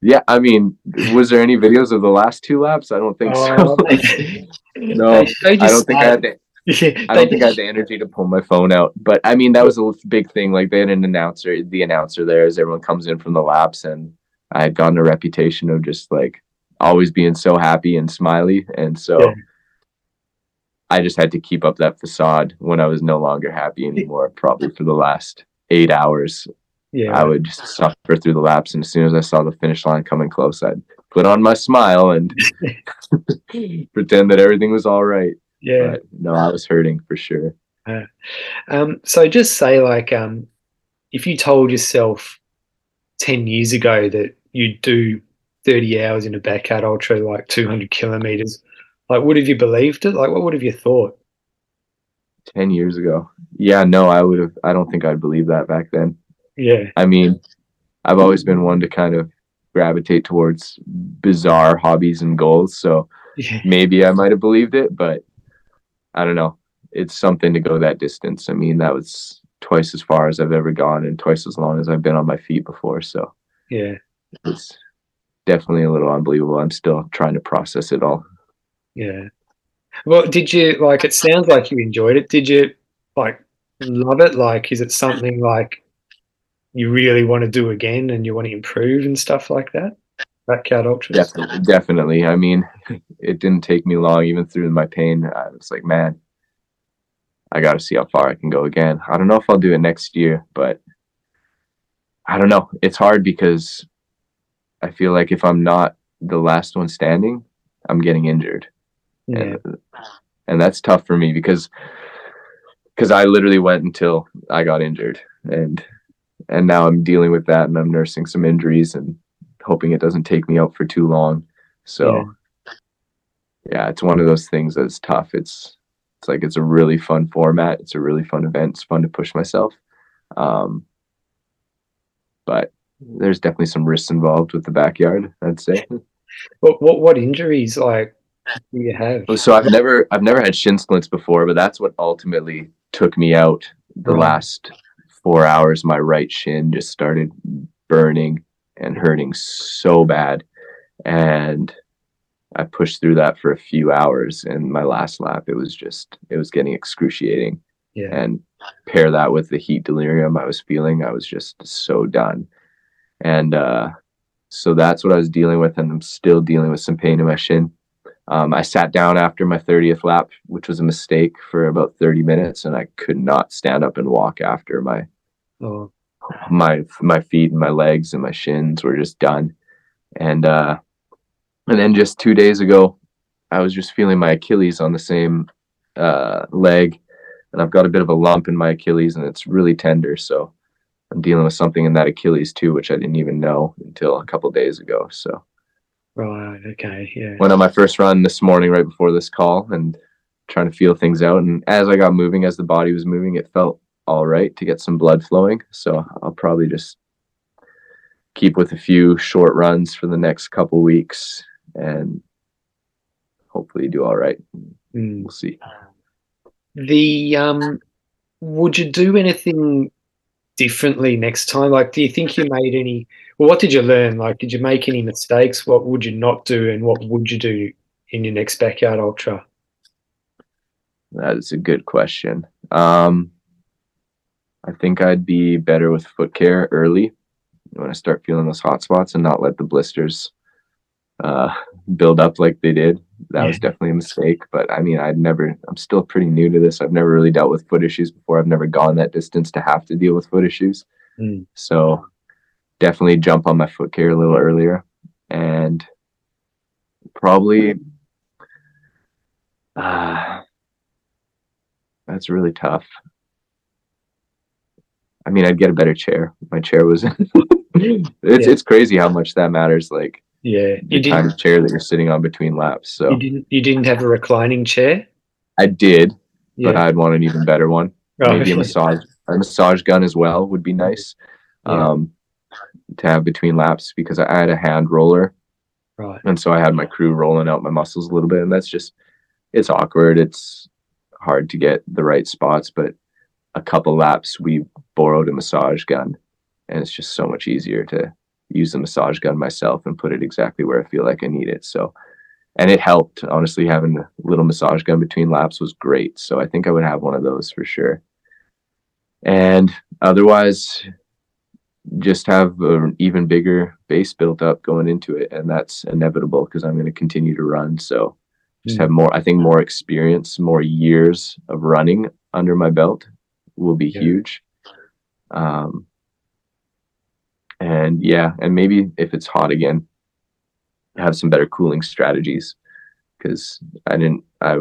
Yeah, I mean, was there any videos of the last two laps? I don't think Oh, so. they- no, they showed you I don't think I had the Yeah, I don't think I had the energy to pull my phone out. But I mean, that was a big thing. Like they had an announcer, the announcer there as everyone comes in from the laps, and I had gotten a reputation of just like always being so happy and smiley. And so Yeah. I just had to keep up that facade when I was no longer happy anymore, probably for the last eight hours. Yeah. I would just suffer through the laps. And as soon as I saw the finish line coming close, I'd put on my smile and pretend that everything was all right. yeah. But no, I was hurting for sure. Um, so just say like um, if you told yourself ten years ago that you'd do thirty hours in a backyard ultra, like two hundred kilometers, like would have you believed it? Like what would have you thought? 10 years ago. Yeah, no, I would have, I don't think I'd believe that back then. Yeah, I mean, I've always been one to kind of gravitate towards bizarre hobbies and goals. So yeah, maybe I might have believed it, but I don't know. It's something to go that distance. I mean, that was twice as far as I've ever gone and twice as long as I've been on my feet before. So yeah, it's definitely a little unbelievable. I'm still trying to process it all. Yeah. Well, did you like? It sounds like you enjoyed it. Did you like love it? Like, is it something like you really want to do again and you want to improve and stuff like that? Backyard ultras. Definitely, definitely. I mean, it didn't take me long, even through my pain. I was like, man, I got to see how far I can go again. I don't know if I'll do it next year, but I don't know. It's hard because I feel like if I'm not the last one standing, I'm getting injured, Yeah, and, and that's tough for me because because I literally went until I got injured, and and now I'm dealing with that, and I'm nursing some injuries and hoping it doesn't take me out for too long. So Yeah. yeah, it's one of those things that's tough. It's it's like it's a really fun format. It's a really fun event. It's fun to push myself. Um, but there's definitely some risks involved with the backyard. I'd say. What what what injuries like you have? So I've never I've never had shin splints before, but that's what ultimately took me out. The Right. last four hours, my right shin just started burning and hurting so bad, and I pushed through that for a few hours. And my last lap, it was just it was getting excruciating. Yeah, and pair that with the heat delirium I was feeling, I was just so done. And uh, so that's what I was dealing with, and I'm still dealing with some pain in my shin. Um, I sat down after my 30th lap, which was a mistake, for about 30 minutes, and I could not stand up and walk after my oh, my my feet and my legs and my shins were just done. And uh, and then just two days ago, I was just feeling my Achilles on the same uh, leg, and I've got a bit of a lump in my Achilles, and it's really tender. So I'm dealing with something in that Achilles too, which I didn't even know until a couple days ago. So right, okay, yeah, went on my first run this morning right before this call, and trying to feel things out. And as I got moving, as the body was moving, it felt all right to get some blood flowing. So I'll probably just keep with a few short runs for the next couple weeks and hopefully do all right. Mm. We'll see. The um, would you do anything differently next time? Like, do you think you made any? Well, what did you learn? Like, did you make any mistakes? What would you not do, and what would you do in your next backyard ultra? That is a good question. Um, I think I'd be better with foot care early when I start feeling those hot spots and not let the blisters uh, build up like they did. That was definitely a mistake. But I mean, I'd never, I'm still pretty new to this. I've never really dealt with foot issues before. I've never gone that distance to have to deal with foot issues. Mm. So definitely jump on my foot care a little earlier and probably uh, that's really tough. I mean, I'd get a better chair. My chair was it's Yeah. it's crazy how much that matters like Yeah, the you kind of chair that you're sitting on between laps. So You didn't. You didn't have a reclining chair. I did, but I'd want an even better one. right. Maybe a massage a massage gun as well would be nice. Yeah. Um to have between laps because I had a hand roller right. and so I had my crew rolling out my muscles a little bit, and that's just it's awkward. It's hard to get the right spots, but a couple laps we borrowed a massage gun, and it's just so much easier to use the massage gun myself and put it exactly where I feel like I need it. So, and it helped honestly. Having a little massage gun between laps was great. So I think I would have one of those for sure. And otherwise, just have an even bigger base built up going into it, and that's inevitable because I'm going to continue to run. So just have more. I think more experience, more years of running under my belt will be Yeah. huge. Um, and yeah, and maybe if it's hot again, have some better cooling strategies because I didn't. I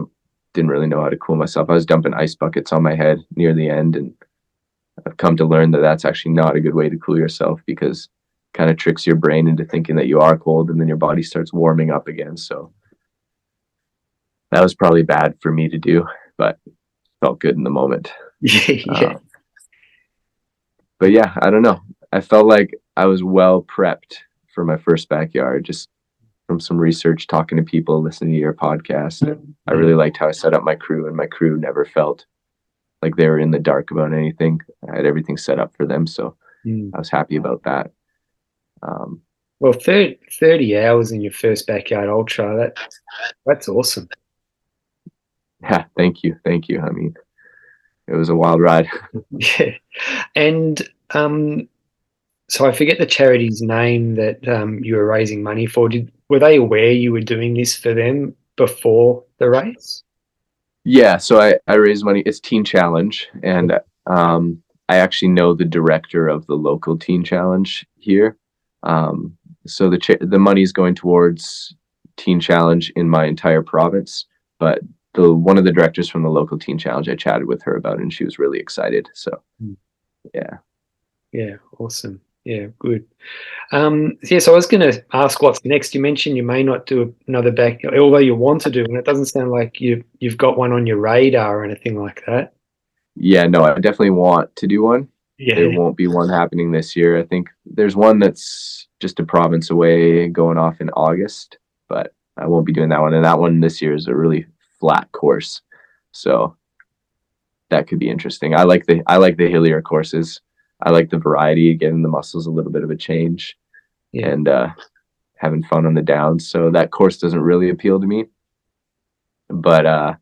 didn't really know how to cool myself. I was dumping ice buckets on my head near the end, and I've come to learn that that's actually not a good way to cool yourself because it kind of tricks your brain into thinking that you are cold, and then your body starts warming up again. So that was probably bad for me to do, but felt good in the moment. Yeah, yeah. Um, but yeah, I don't know. I felt like I was well prepped for my first backyard, just from some research, talking to people, listening to your podcast. I really liked how I set up my crew, and my crew never felt like they were in the dark about anything. I had everything set up for them, so Mm. I was happy about that. Um, Well, 30, 30 hours in your first backyard ultra, that, that's awesome. yeah, thank you, thank you. I mean, it was a wild ride. Yeah. And um, so I forget the charity's name that um, you were raising money for. Did Were they aware you were doing this for them before the race? Yeah, so I, I raised money. It's Teen Challenge, and um, I actually know the director of the local Teen Challenge here. Um, so the cha- the money is going towards Teen Challenge in my entire province, but the one of the directors from the local Teen Challenge, I chatted with her about, it and she was really excited. So, Hmm. yeah, Yeah, awesome. Yeah, good. Um, yeah, so I was going to ask what's next. You mentioned you may not do another back, although you want to do, and it doesn't sound like you you've got one on your radar or anything like that. yeah, no, I definitely want to do one. Yeah, There won't be one happening this year. I think there's one that's just a province away going off in August, but I won't be doing that one. And that one this year is a really flat course. So that could be interesting. I like the I like the hillier courses. I like the variety, getting the muscles a little bit of a change yeah, and uh having fun on the downs. So that course doesn't really appeal to me. But uh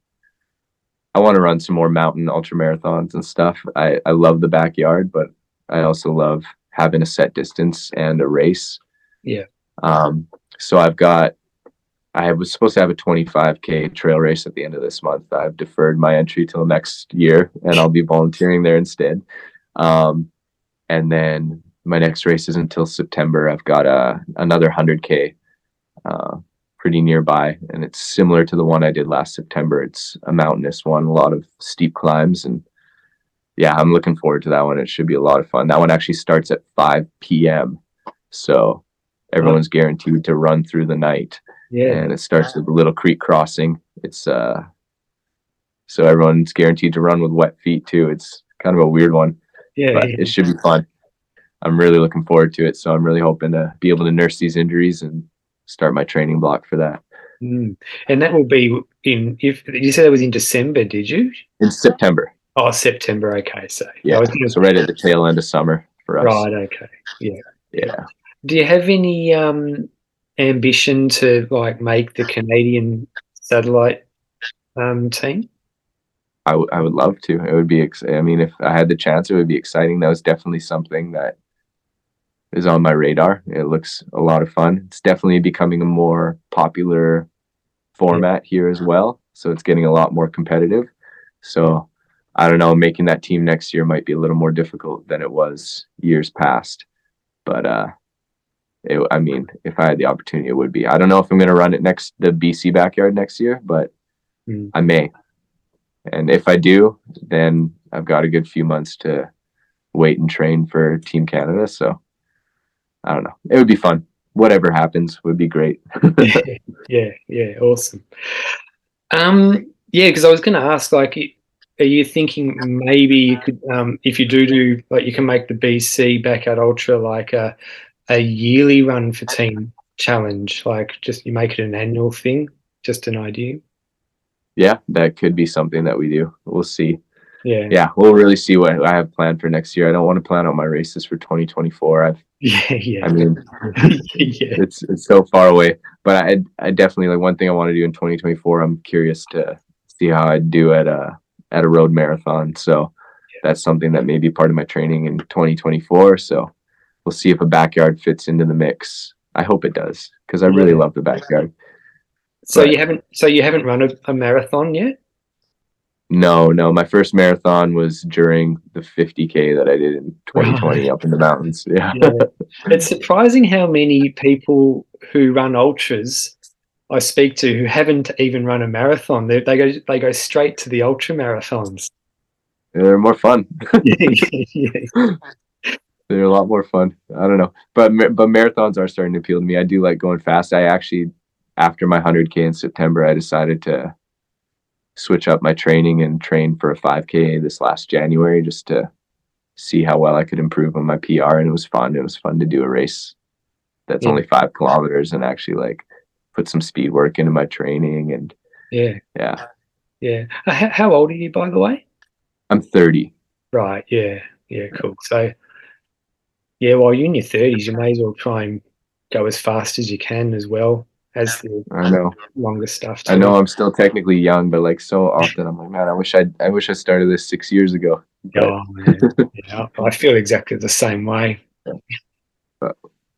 I want to run some more mountain ultra marathons and stuff. I, I love the backyard, but I also love having a set distance and a race. Yeah. Um, so I've got, I was supposed to have a 25K trail race at the end of this month. I've deferred my entry till next year and I'll be volunteering there instead. Um, and then my next race is until September. I've got a, another 100K uh, pretty nearby, and it's similar to the one I did last September. It's a mountainous one, a lot of steep climbs, and yeah, I'm looking forward to that one. It should be a lot of fun. That one actually starts at 5 p.m., so everyone's guaranteed to run through the night, yeah, and it starts with a little creek crossing. It's uh, so everyone's guaranteed to run with wet feet too. It's kind of a weird one yeah, but yeah. it should be fun. I'm really looking forward to it. So I'm really hoping to be able to nurse these injuries and start my training block for that Mm. And that will be in. If you said it was in December, did you? in September. Oh, September. Okay, so I Yeah, was gonna- so right at the tail end of summer for us. right. Okay. Yeah. Yeah, Do you have any um, ambition to like make the Canadian satellite um, team? I, w- I would love to. It would be. Ex- I mean, if I had the chance, it would be exciting. That was definitely something that is on my radar. It looks a lot of fun. It's definitely becoming a more popular format here as well. So it's getting a lot more competitive. So I don't know, making that team next year might be a little more difficult than it was years past. But uh it, I mean, if I had the opportunity, it would be. I don't know if I'm going to run it next the BC backyard next year, but Mm. I may. And if I do, then I've got a good few months to wait and train for Team Canada. So I don't know. It would be fun. Whatever happens would be great. yeah, yeah, awesome. Um, yeah, because I was going to ask, like, are you thinking maybe you could, um, if you do do, like, you can make the BC Backyard Ultra like a a yearly run for Teen Challenge, like, just you make it an annual thing. Just an idea. Yeah, that could be something that we do. We'll see. Yeah, Yeah, we'll really see what I have planned for next year. I don't want to plan out my races for 2024. I've, yeah, yeah, I mean, yeah, it's it's so far away. But I I definitely like one thing I want to do in 2024. I'm curious to see how I do at a at a road marathon. So that's something that may be part of my training in 2024. So we'll see if a backyard fits into the mix. I hope it does because I really Yeah. love the backyard. So Right. you haven't so you haven't run a, a marathon yet? No, no, my first marathon was during the 50k that I did in 2020 up in the mountains. Yeah. Yeah. it's surprising how many people who run ultras I speak to who haven't even run a marathon. They, they go they go straight to the ultra marathons. They're more fun. They're a lot more fun. I don't know, but but marathons are starting to appeal to me. I do like going fast. I actually, after my 100k in September, I decided to switch up my training and train for a 5k this last January just to see how well I could improve on my PR. And it was fun. It was fun to do a race that's Yeah. only five kilometers and actually like put some speed work into my training. And yeah, yeah, yeah. Uh, How, old are you, by the way? I'm 30. Right. Yeah. Yeah. Cool. So, yeah, while you're in your thirties, you may as well try and go as fast as you can as well as the I know. longer stuff. I know I'm still technically young, but like so often I'm like, man, I wish I I wish I started this six years ago. Oh, man. yeah, I feel exactly the same way. But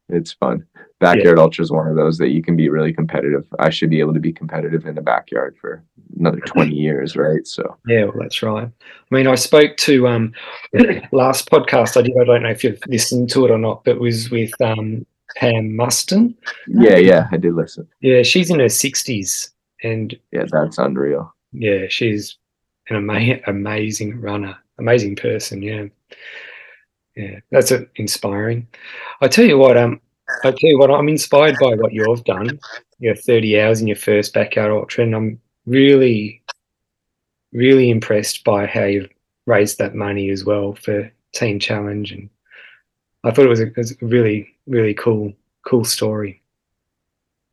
it's fun. Backyard ultra is one of those that you can be really competitive. I should be able to be competitive in the backyard for another 20 years, right? So Yeah, well, that's right. I mean, I spoke to um last podcast I did. I don't know if you've listened to it or not, but it was with um Pam Muston. yeah, yeah, I did listen. Yeah, she's in her sixties, and Yeah, that's unreal. yeah, she's an ama- amazing runner, amazing person. Yeah, yeah, that's uh, inspiring. I tell you what, um, I tell you what, I'm inspired by what you've done. Your 30 hours in your first backyard ultra, and I'm really, really impressed by how you've raised that money as well for Teen Challenge, and I thought it was a, it was a really, really cool, cool story.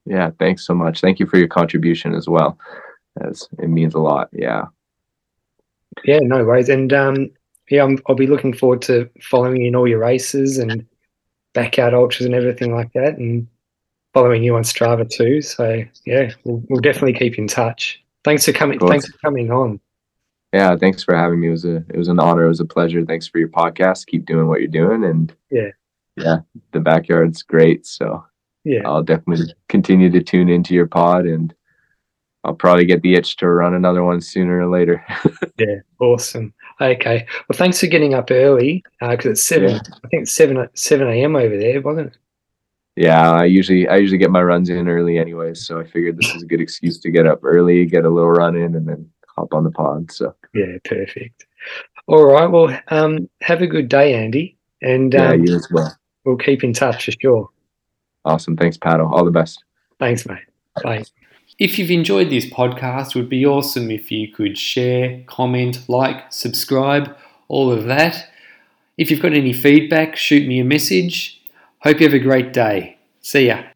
Yeah, thanks so much. Thank you for your contribution as well. As it means a lot. Yeah. Yeah, no worries. And um, yeah, I'm, I'll be looking forward to following you in all your races and backyard ultras and everything like that, and following you on Strava too. So yeah, we'll, we'll definitely keep in touch. Thanks for coming. Thanks for coming on. Yeah, thanks for having me. It was a it was an honor. It was a pleasure. Thanks for your podcast. Keep doing what you're doing and Yeah. Yeah, the backyard's great. So Yeah, I'll definitely continue to tune into your pod and I'll probably get the itch to run another one sooner or later. yeah, awesome. Okay, well, thanks for getting up early uh, because it's seven. Yeah. I think seven seven a.m. over there, wasn't it? yeah, I usually I usually get my runs in early anyways, so I figured this is a good excuse to get up early, get a little run in, and then hop on the pod. So Yeah, perfect. All right. Well, um, have a good day, Andy, and yeah, um, you as well. we'll keep in touch for sure. Awesome. Thanks, Paddle. All the best. Thanks, mate. Bye. If you've enjoyed this podcast, it would be awesome if you could share, comment, like, subscribe, all of that. If you've got any feedback, shoot me a message. Hope you have a great day. See ya.